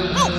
Hey!